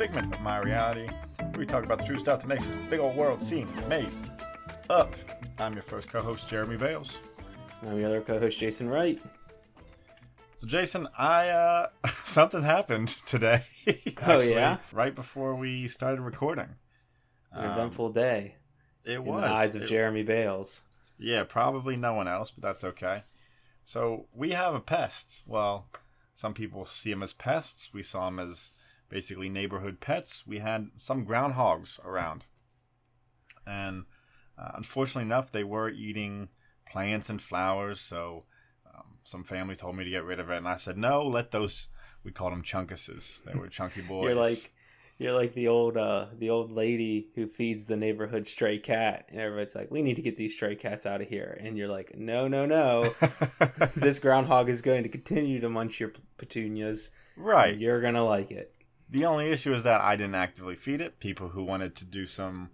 Figment of My Reality, we talk about the true stuff that makes this big old world seem made up. I'm your first co-host, Jeremy Bales. I'm your other co-host, Jason Wright. So, Jason, I uh, something happened today. oh yeah, right before we started recording. An um, eventful day. It in was. The eyes of it, Jeremy Bales. Yeah, probably no one else, but that's okay. So we have a pest. Well, some people see them as pests. We saw them as basically neighborhood pets. We had some groundhogs around, and uh, unfortunately enough, they were eating plants and flowers. So um, some family told me to get rid of it, and I said no. Let those. We called them chunkuses. They were chunky boys. You're like you're like the old uh the old lady who feeds the neighborhood stray cat and everybody's like we need to get these stray cats out of here and you're like no no no this groundhog is going to continue to munch your petunias right you're gonna like it the only issue is that i didn't actively feed it people who wanted to do some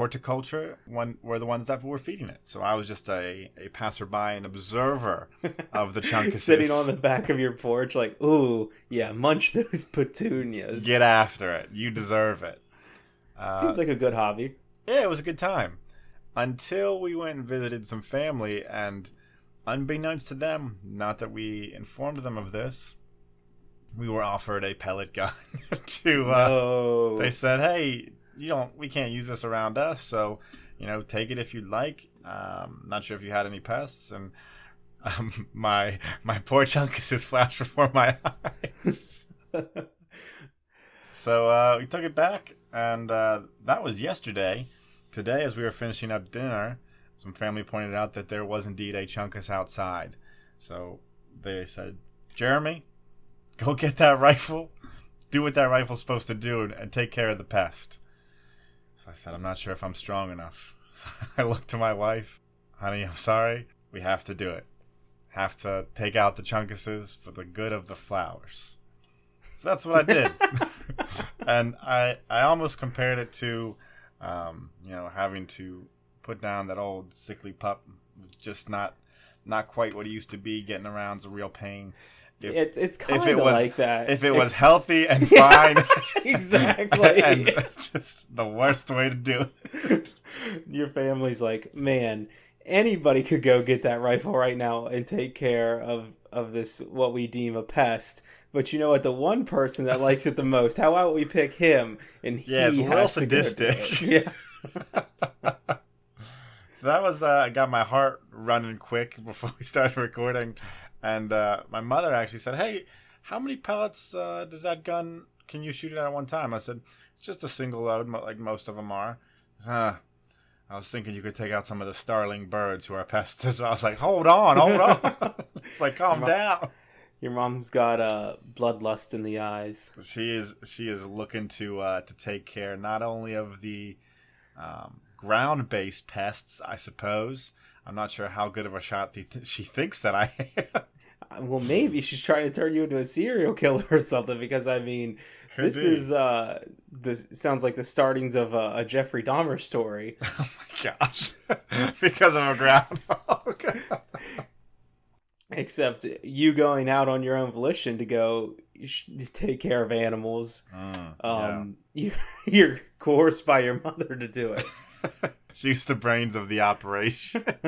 horticulture one were the ones that were feeding it. So I was just a, a passerby and observer of the chunkus. Sitting on the back of your porch like, ooh, yeah, munch those petunias. Get after it. You deserve it. Uh, Seems like a good hobby. Yeah, it was a good time. Until we went and visited some family and unbeknownst to them, not that we informed them of this, we were offered a pellet gun to uh, no. they said, "Hey, you don't we can't use this around us so you know take it if you'd like. Um not sure if you had any pests and um, my my poor chunkus just flashed before my eyes. So uh we took it back and uh that was yesterday. Today as we were finishing up dinner some family pointed out that there was indeed a chunkus outside. So they said jeremy go get that rifle do what that rifle's supposed to do and take care of the pest so I said, I'm not sure if I'm strong enough. So I looked to my wife, honey, I'm sorry. We have to do it. Have to take out the chunkuses for the good of the flowers. So that's what I did. and I I almost compared it to um, you know, having to put down that old sickly pup just not not quite what he used to be, getting around's a real pain. If, it's it's kind of like that. If it was healthy and fine, exactly, and just the worst way to do it. Your family's like, man, anybody could go get that rifle right now and take care of of this what we deem a pest. But you know what? The one person that likes it the most, how about we pick him? And he yeah, it's a little sadistic. Yeah. so that was uh, I got my heart running quick before we started recording. And uh, my mother actually said, "Hey, how many pellets uh, does that gun? Can you shoot it at one time?" I said, "It's just a single load, like most of them are." Huh. I was thinking you could take out some of the starling birds who are pests. So I was like, "Hold on, hold on." it's like, calm your down. Your mom's got uh, bloodlust in the eyes. She is she is looking to uh, to take care not only of the um, ground based pests, I suppose, I'm not sure how good of a shot th- she thinks that I am. Uh, well, maybe she's trying to turn you into a serial killer or something. Because I mean, Could this be. is uh, this sounds like the startings of a, a Jeffrey Dahmer story. Oh my gosh! because of a groundhog. Except you going out on your own volition to go take care of animals. Mm, um, yeah. you, you're coerced by your mother to do it. She's the brains of the operation.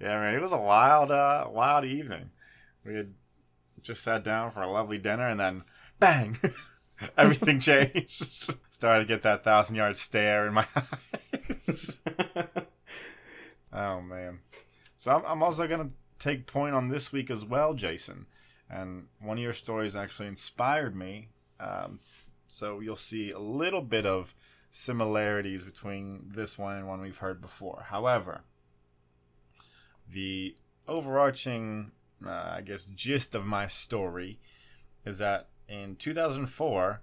yeah, man, it was a wild, uh, wild evening. We had just sat down for a lovely dinner, and then bang, everything changed. Started to get that thousand yard stare in my eyes. oh man! So I'm, I'm also gonna take point on this week as well, Jason. And one of your stories actually inspired me. Um, so you'll see a little bit of similarities between this one and one we've heard before. However, the overarching, uh, I guess, gist of my story is that in 2004,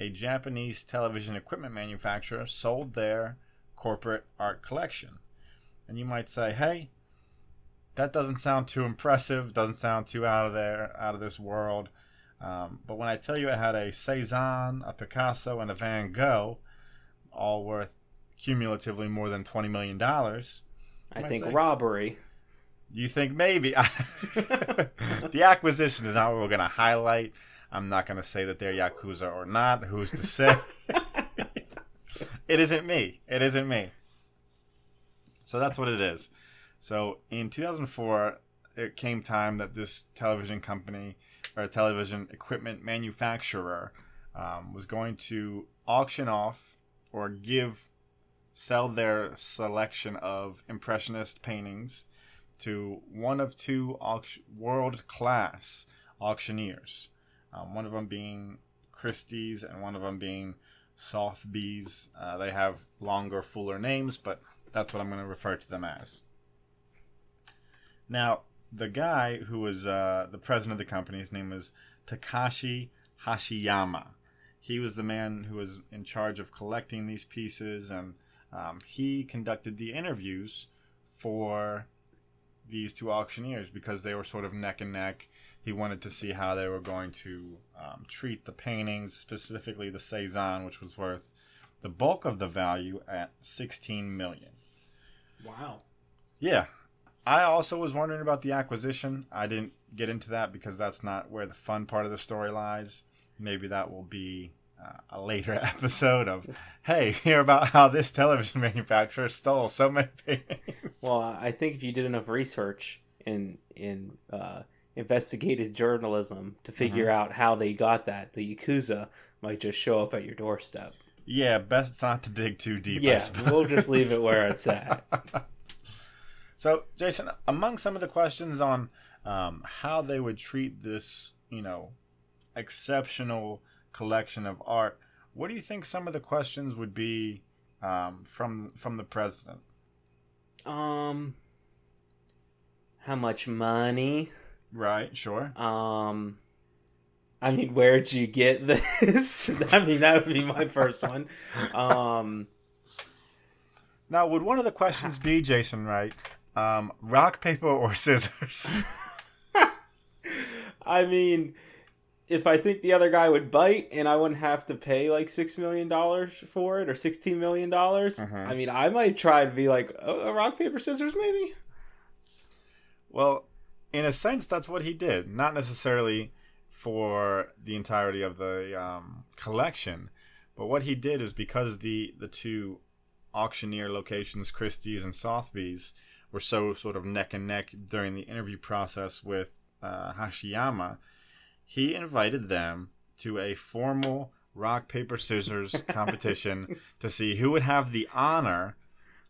a Japanese television equipment manufacturer sold their corporate art collection. And you might say, hey, that doesn't sound too impressive, doesn't sound too out of there, out of this world. Um, but when I tell you it had a Cezanne, a Picasso, and a Van Gogh, all worth cumulatively more than $20 million. I think say, robbery. You think maybe. the acquisition is not what we're going to highlight. I'm not going to say that they're Yakuza or not. Who's to say? it isn't me. It isn't me. So that's what it is. So in 2004, it came time that this television company or television equipment manufacturer um, was going to auction off or give sell their selection of impressionist paintings to one of two world class auctioneers. Um, one of them being Christie's and one of them being Sotheby's. Uh, they have longer, fuller names, but that's what I'm going to refer to them as. Now, the guy who was uh, the president of the company, his name was Takashi Hashiyama. He was the man who was in charge of collecting these pieces, and um, he conducted the interviews for these two auctioneers because they were sort of neck and neck. He wanted to see how they were going to um, treat the paintings, specifically the Cezanne, which was worth the bulk of the value at 16 million. Wow. Yeah. I also was wondering about the acquisition. I didn't get into that because that's not where the fun part of the story lies. Maybe that will be uh, a later episode of, hey, hear about how this television manufacturer stole so many paintings. Well, I think if you did enough research in in uh, investigated journalism to figure mm-hmm. out how they got that, the yakuza might just show up at your doorstep. Yeah, best not to dig too deep. Yeah, we'll just leave it where it's at. so, Jason, among some of the questions on um, how they would treat this, you know, exceptional collection of art, what do you think some of the questions would be um, from from the president? Um, how much money? Right. Sure. Um, I mean, where'd you get this? I mean, that would be my first one. Um, now, would one of the questions be, Jason, right? Um, rock, paper, or scissors? I mean, if I think the other guy would bite and I wouldn't have to pay like six million dollars for it or sixteen million dollars, uh-huh. I mean, I might try to be like a rock, paper, scissors, maybe. Well, in a sense, that's what he did. Not necessarily for the entirety of the um, collection. But what he did is because the the two auctioneer locations, Christie's and Sotheby's, were so sort of neck and neck during the interview process with uh, Hashiyama, he invited them to a formal rock paper scissors competition to see who would have the honor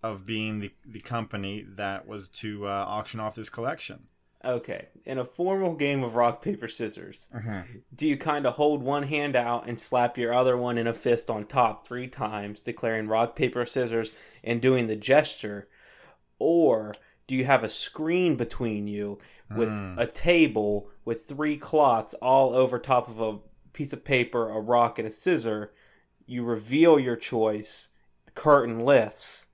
of being the, the company that was to uh, auction off this collection. Okay, in a formal game of rock paper scissors, uh-huh. do you kind of hold one hand out and slap your other one in a fist on top three times, declaring rock paper scissors and doing the gesture, or do you have a screen between you with mm. a table with three cloths all over top of a piece of paper, a rock, and a scissor? You reveal your choice. The curtain lifts.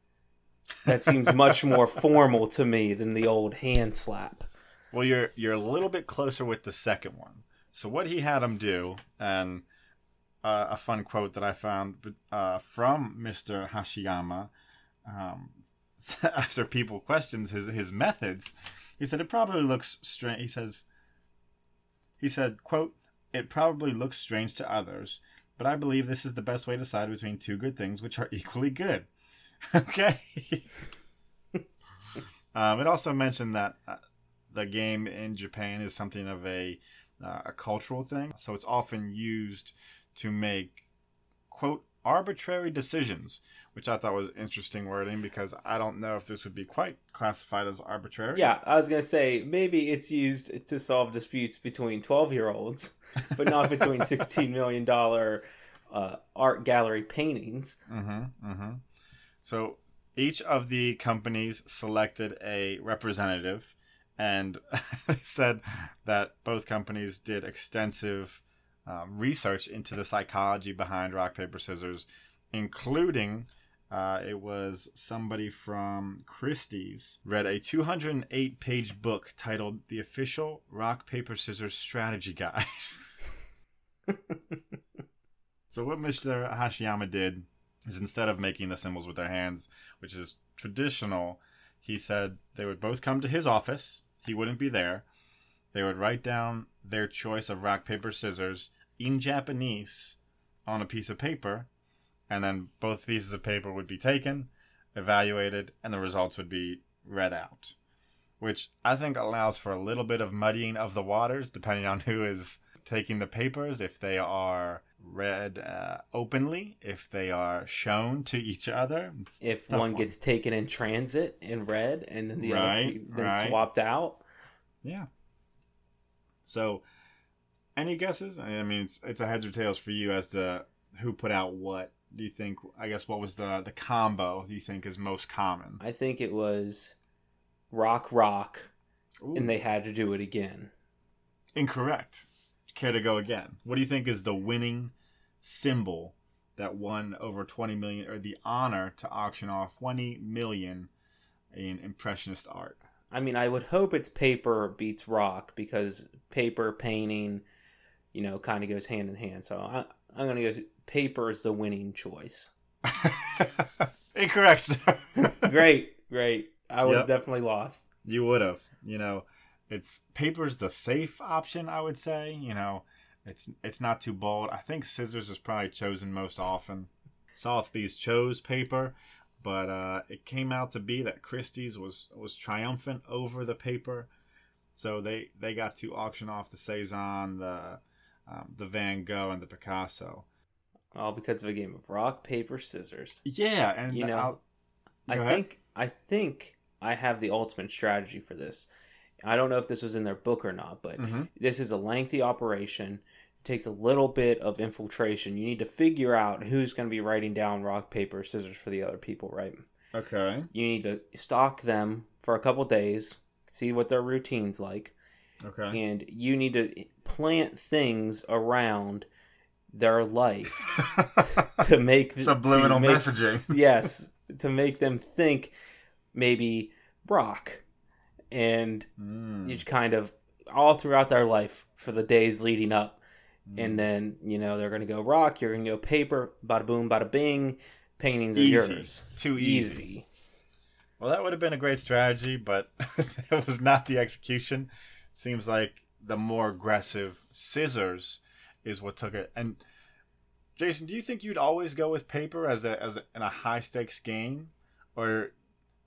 That seems much more formal to me than the old hand slap. Well, you're you're a little bit closer with the second one. So what he had him do, and uh, a fun quote that I found uh, from Mr. Hashiyama, um, after people questioned his his methods, he said it probably looks strange. He says, he said, "quote It probably looks strange to others, but I believe this is the best way to decide between two good things which are equally good." okay. um, it also mentioned that. Uh, the game in Japan is something of a uh, a cultural thing, so it's often used to make quote arbitrary decisions, which I thought was interesting wording because I don't know if this would be quite classified as arbitrary. Yeah, I was gonna say maybe it's used to solve disputes between twelve year olds, but not between sixteen million dollar uh, art gallery paintings. Mm-hmm, mm-hmm. So each of the companies selected a representative and they said that both companies did extensive um, research into the psychology behind rock paper scissors, including uh, it was somebody from Christie's read a 208 page book titled "The Official Rock Paper Scissors Strategy Guide." so what Mr. Hashiyama did is instead of making the symbols with their hands, which is traditional, he said they would both come to his office he wouldn't be there. They would write down their choice of rock, paper, scissors, in Japanese on a piece of paper, and then both pieces of paper would be taken, evaluated, and the results would be read out. Which I think allows for a little bit of muddying of the waters depending on who is taking the papers, if they are read uh, openly, if they are shown to each other. If tough one gets taken in transit and read, and then the other Right, pe- then right. swapped out. Yeah. So, any guesses? I mean, it's, it's a heads or tails for you as to who put out what. Do you think? I guess what was the the combo? Do you think is most common? I think it was rock, rock, Ooh, and they had to do it again. incorrect. Care to go again? What do you think is the winning symbol that won over twenty million, or the honor to auction off twenty million in impressionist art? I mean, I would hope it's paper beats rock because paper painting, you know, kind of goes hand in hand. So I, I'm gonna go. Paper is the winning choice. incorrect, sir. Great, great. I would Yep. have definitely lost. You would have. You know, it's paper's the safe option. I would say. You know, it's it's not too bold. I think scissors is probably chosen most often. Sotheby's chose paper, but uh, it came out to be that Christie's was was triumphant over the paper, so they they got to auction off the Cezanne, the um, the Van Gogh, and the Picasso. All because of a game of rock, paper, scissors. Yeah, and You know, I ahead. think I think I have the ultimate strategy for this. I don't know if this was in their book or not, but Mhm. this is a lengthy operation. It takes a little bit of infiltration. You need to figure out who's going to be writing down rock, paper, scissors for the other people, right? okay, You need to stalk them for a couple days, see what their routine's like, okay. and you need to plant things around their life to make Subliminal to make- messaging. yes, to make them think maybe rock, and Mm, you kind of all throughout their life for the days leading up, mm. and then you know they're gonna go rock, you're gonna go paper, bada boom, bada bing, paintings are yours, Too easy. Well, that would have been a great strategy, but it was not the execution. Seems like the more aggressive scissors is what took it. And Jason, do you think you'd always go with paper as a as a, in a high stakes game, or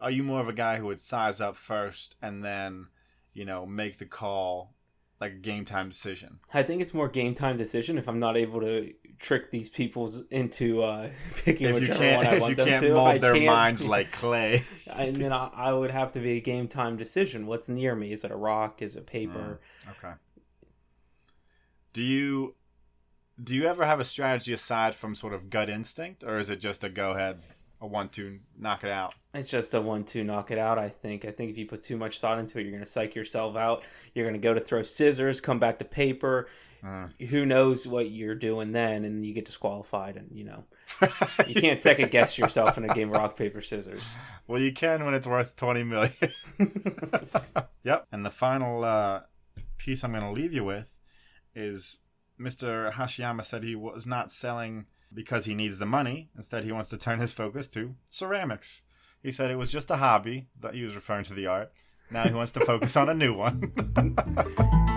are you more of a guy who would size up first and then, you know, make the call like a game time decision? I think it's more game time decision if I'm not able to trick these people into uh, picking If you whichever can't, one I if want you them can't to. mold I their can't- minds like clay. I mean, I, I would have to be a game time decision. What's near me? Is it a rock? Is it paper? Okay. Do you do you ever have a strategy aside from sort of gut instinct, or is it just a go ahead, a one two, knock it out? It's just a one-two knock it out. I think. I think if you put too much thought into it, you're gonna psych yourself out. You're gonna go to throw scissors, come back to paper. Uh. Who knows what you're doing then, and you get disqualified. And you know you can't second guess yourself in a game of rock paper scissors. well, you can when it's worth twenty million. yep. And the final uh, piece I'm going to leave you with is Mr. Hashiyama said he was not selling because he needs the money. Instead, he wants to turn his focus to ceramics. He said it was just a hobby that he was referring to the art. Now he wants to focus on a new one.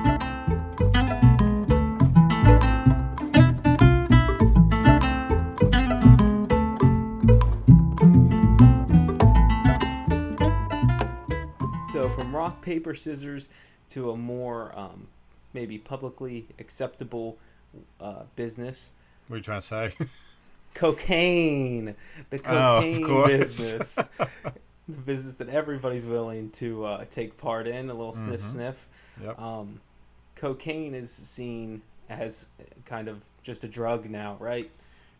So from rock paper scissors to a more um, maybe publicly acceptable uh, business, what are you trying to say? cocaine, the Oh, cocaine course. business, the business that everybody's willing to uh, take part in. A little sniff, Mhm. sniff. Yep. Um, cocaine is seen as kind of just a drug now, right?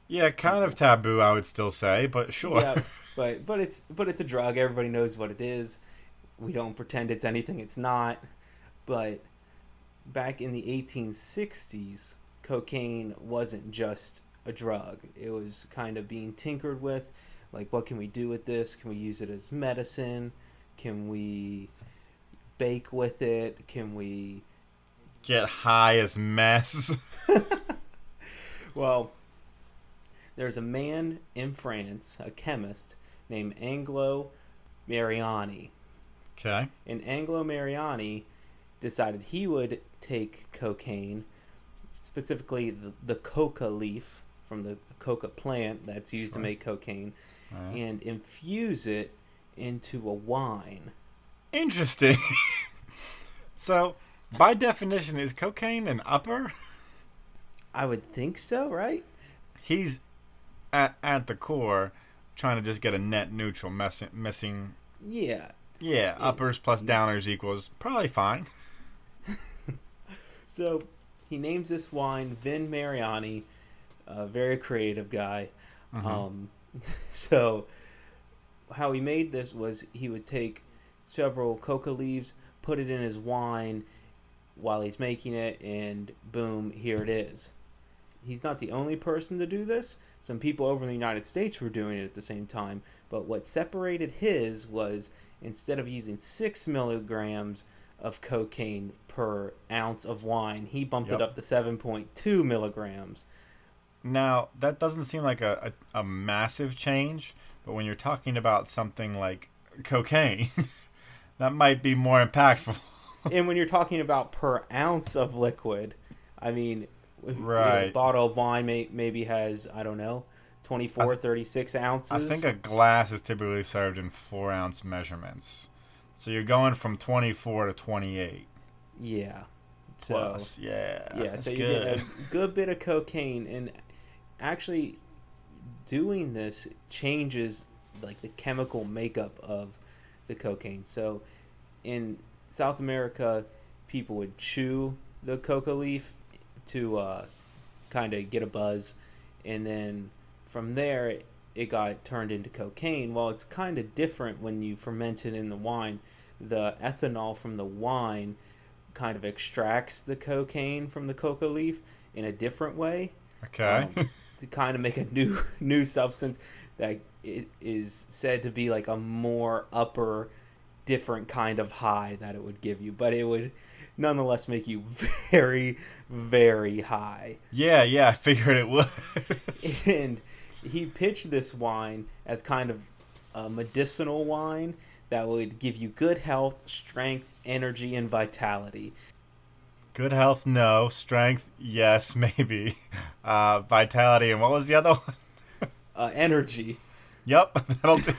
Yeah, kind of taboo, I would still say, but sure. Yeah, but but it's but it's a drug. Everybody knows what it is. We don't pretend it's anything it's not. But back in the 1860s, cocaine wasn't just a drug. It was kind of being tinkered with. Like, what can we do with this? Can we use it as medicine? Can we bake with it? Can we Get high as mess. Well, there's a man in France, a chemist, named Angelo Mariani. okay. And Angelo Mariani decided he would take cocaine specifically the, the coca leaf from the coca plant that's used Sure. to make cocaine, and infuse it into a wine. Interesting. so, by definition, is cocaine an upper? I would think so, right? He's at at the core trying to just get a net neutral, messing, missing. Yeah. Yeah, uppers plus downers equals probably fine. So he names this wine Vin Mariani, a very creative guy. Mhm. Um, so how he made this was he would take several coca leaves, put it in his wine while he's making it, and boom, here it is. He's not the only person to do this. Some people over in the United States were doing it at the same time. But what separated his was instead of using six milligrams of cocaine per ounce of wine, he bumped Yep. it up to 7.2 milligrams. Now, that doesn't seem like a, a, a massive change, but when you're talking about something like cocaine, that might be more impactful. and when you're talking about per ounce of liquid, I mean, Right. A bottle of wine may, maybe has I don't know, 24, 36 ounces. I think a glass is typically served in four ounce measurements. So you're going from 24 to 28 yeah. So plus. Yeah. yeah, so you good. get a good bit of cocaine, and actually doing this changes like the chemical makeup of the cocaine. So in South America, people would chew the coca leaf to uh, kind of get a buzz, and then from there it, got turned into cocaine. Well, it's kind of different when you ferment it in the wine. The ethanol from the wine kind of extracts the cocaine from the coca leaf in a different way okay. um, to kind of make a new new substance that i- said to be like a more upper different kind of high that it would give you but it would nonetheless make you very very high yeah, yeah, I figured it would. and he pitched this wine as kind of a medicinal wine that would give you good health strength energy and vitality Good health, no. Strength, yes, maybe. Uh, vitality, and what was the other one? uh, energy Yep, that'll do.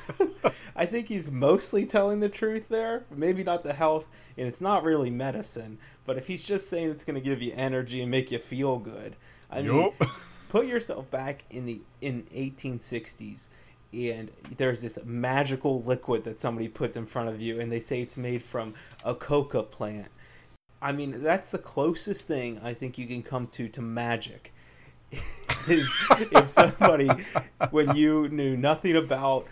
I think he's mostly telling the truth there. Maybe not the health, and it's not really medicine. But if he's just saying it's going to give you energy and make you feel good, I mean, Yup. Put yourself back in the in 1860s, and there's this magical liquid that somebody puts in front of you, and they say it's made from a coca plant. I mean, that's the closest thing I think you can come to to magic. is if somebody, when you knew nothing about,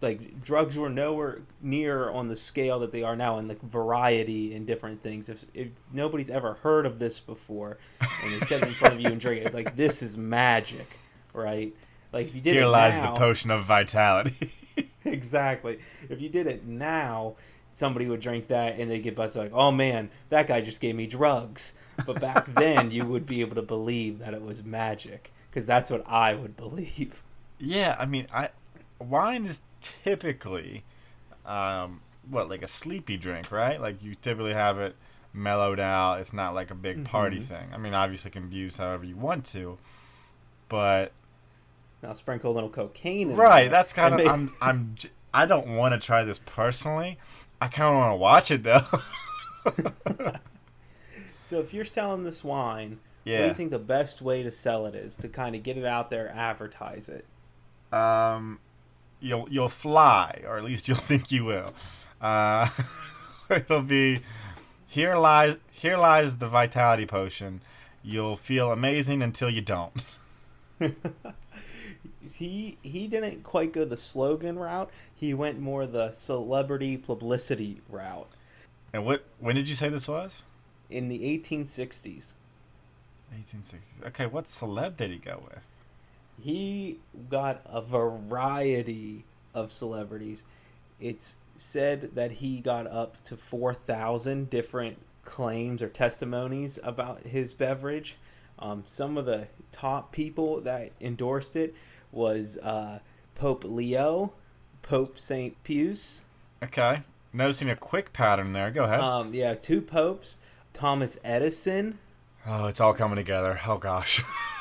like drugs were nowhere near on the scale that they are now, and the variety and different things. If if nobody's ever heard of this before, and they set it in front of you and drink it, like this is magic, right? Like if you did Here it lies now, the potion of vitality. exactly. If you did it now, somebody would drink that and they'd get buzzed like, "Oh man, that guy just gave me drugs." But back then, you would be able to believe that it was magic because that's what I would believe. yeah, I mean, I wine is typically um, what like a sleepy drink, right? Like you typically have it mellowed out. It's not like a big party Mhm. thing. I mean, obviously, it can be used however you want to, but Now sprinkle a little cocaine. In right, there that's kind of make- I'm I'm j- I don't want to try this personally. I kind of want to watch it though. So if you're selling this wine, what do you think the best way to sell it is to kind of get it out there, advertise it? um, you'll you'll fly, or at least you'll think you will. Uh, it'll be here lies here lies the vitality potion. You'll feel amazing until you don't. he he didn't quite go the slogan route. He went more the celebrity publicity route And what? When did you say this was? in the 1860s. 1860s. Okay, what celeb did he go with? He got a variety of celebrities. It's said that he got up to 4,000 different claims or testimonies about his beverage. Um, some of the top people that endorsed it was uh, Pope Leo, Pope St. Pius, Okay, noticing a quick pattern there. Go ahead. um, yeah, two popes, Thomas Edison, Oh, it's all coming together. Oh gosh.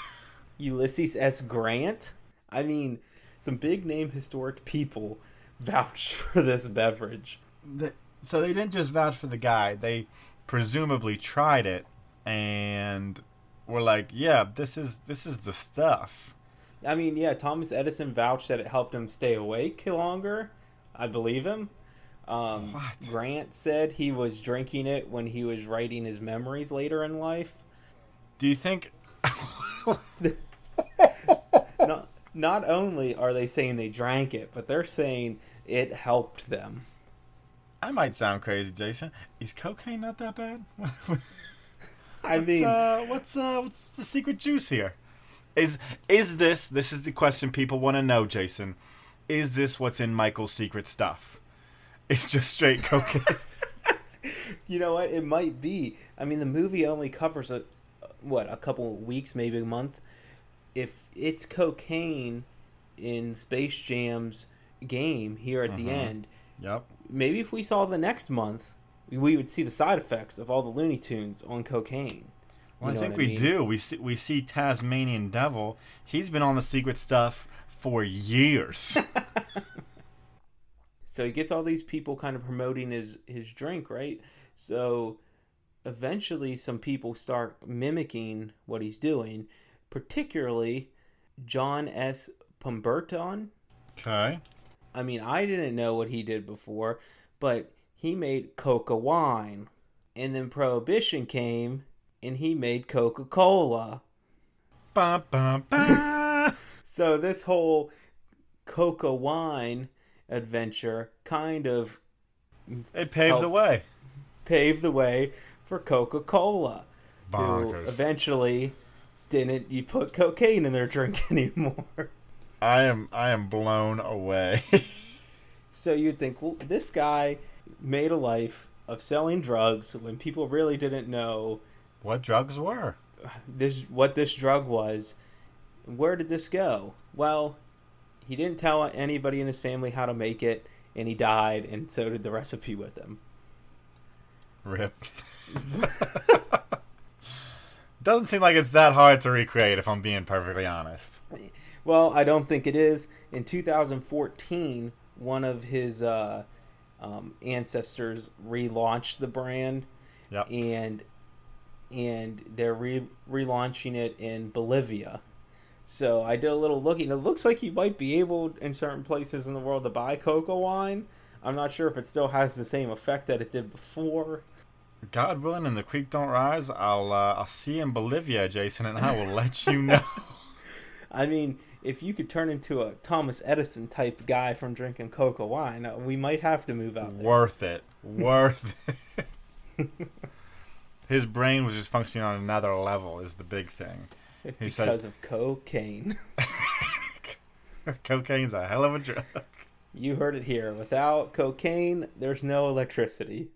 Ulysses S. Grant. I mean, some big name historic people vouched for this beverage. The, so they didn't just vouch for the guy; they presumably tried it and were like, "Yeah, this is this is the stuff." I mean, yeah, Thomas Edison vouched that it helped him stay awake longer. I believe him. Um, What? Grant said he was drinking it when he was writing his memories later in life. Do you think? not, not only are they saying they drank it, but they're saying it helped them. I might sound crazy, Jason. Is cocaine not that bad? I mean, uh, what's uh, what's the secret juice here? Is is this this is the question people want to know, Jason? Is this what's in Michael's secret stuff? It's just straight cocaine. you know what? It might be. I mean, the movie only covers a what a couple weeks, maybe a month. If it's cocaine in Space Jam's game here at the Mhm. end, yep. maybe if we saw the next month, we would see the side effects of all the Looney Tunes on cocaine. Well, You I know think what we mean? do. We see we see Tasmanian Devil. He's been on the secret stuff for years. So he gets all these people kind of promoting his his drink, right? So eventually some people start mimicking what he's doing, particularly John S. Pemberton. okay. I mean, I didn't know what he did before, but he made Coca wine. And then Prohibition came and he made ba, ba. So this whole Coca wine adventure kind of it paved the way. paved the way for Coca-Cola, who eventually didn't you put cocaine in their drink anymore. I am I am blown away. so you'd think, well, this guy made a life of selling drugs when people really didn't know what drugs were? this what this drug was. Where did this go? Well, he didn't tell anybody in his family how to make it, and he died, and so did the recipe with him. Rip. Doesn't seem like it's that hard to recreate if I'm being perfectly honest. Well, I don't think it is. In 2014, one of his uh, um, ancestors relaunched the brand, Yep. and and they're re- relaunching it in Bolivia. So I did a little looking. It looks like you might be able in certain places in the world to buy cocoa wine. I'm not sure if it still has the same effect that it did before. God willing and the creek don't rise, I'll uh, I'll see you in Bolivia, Jason, and I will let you know. I mean, if you could turn into a Thomas Edison type guy from drinking coca wine, uh, we might have to move out there. Worth it. Worth it. His brain was just functioning on another level is the big thing. he said- because of cocaine. Cocaine's a hell of a drug. you heard it here. Without cocaine, there's no electricity.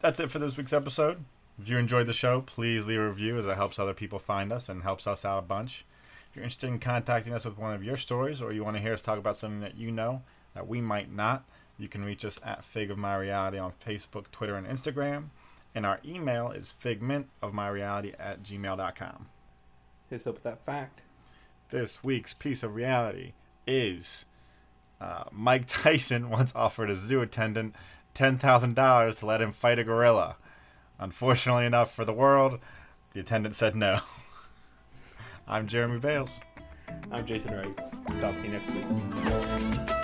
That's it for this week's episode. If you enjoyed the show, please leave a review as it helps other people find us and helps us out a bunch. If you're interested in contacting us with one of your stories or you want to hear us talk about something that you know that we might not, you can reach us at Fig of My Reality on Facebook, Twitter, and Instagram. And our email is figmentofmyreality at gmail.com. Us up with that fact. This week's piece of reality is uh, Mike Tyson once offered a zoo attendant $10,000 to let him fight a gorilla. Unfortunately enough for the world, the attendant said no. I'm Jeremy Bales. I'm Jason Wright. Talk to you next week.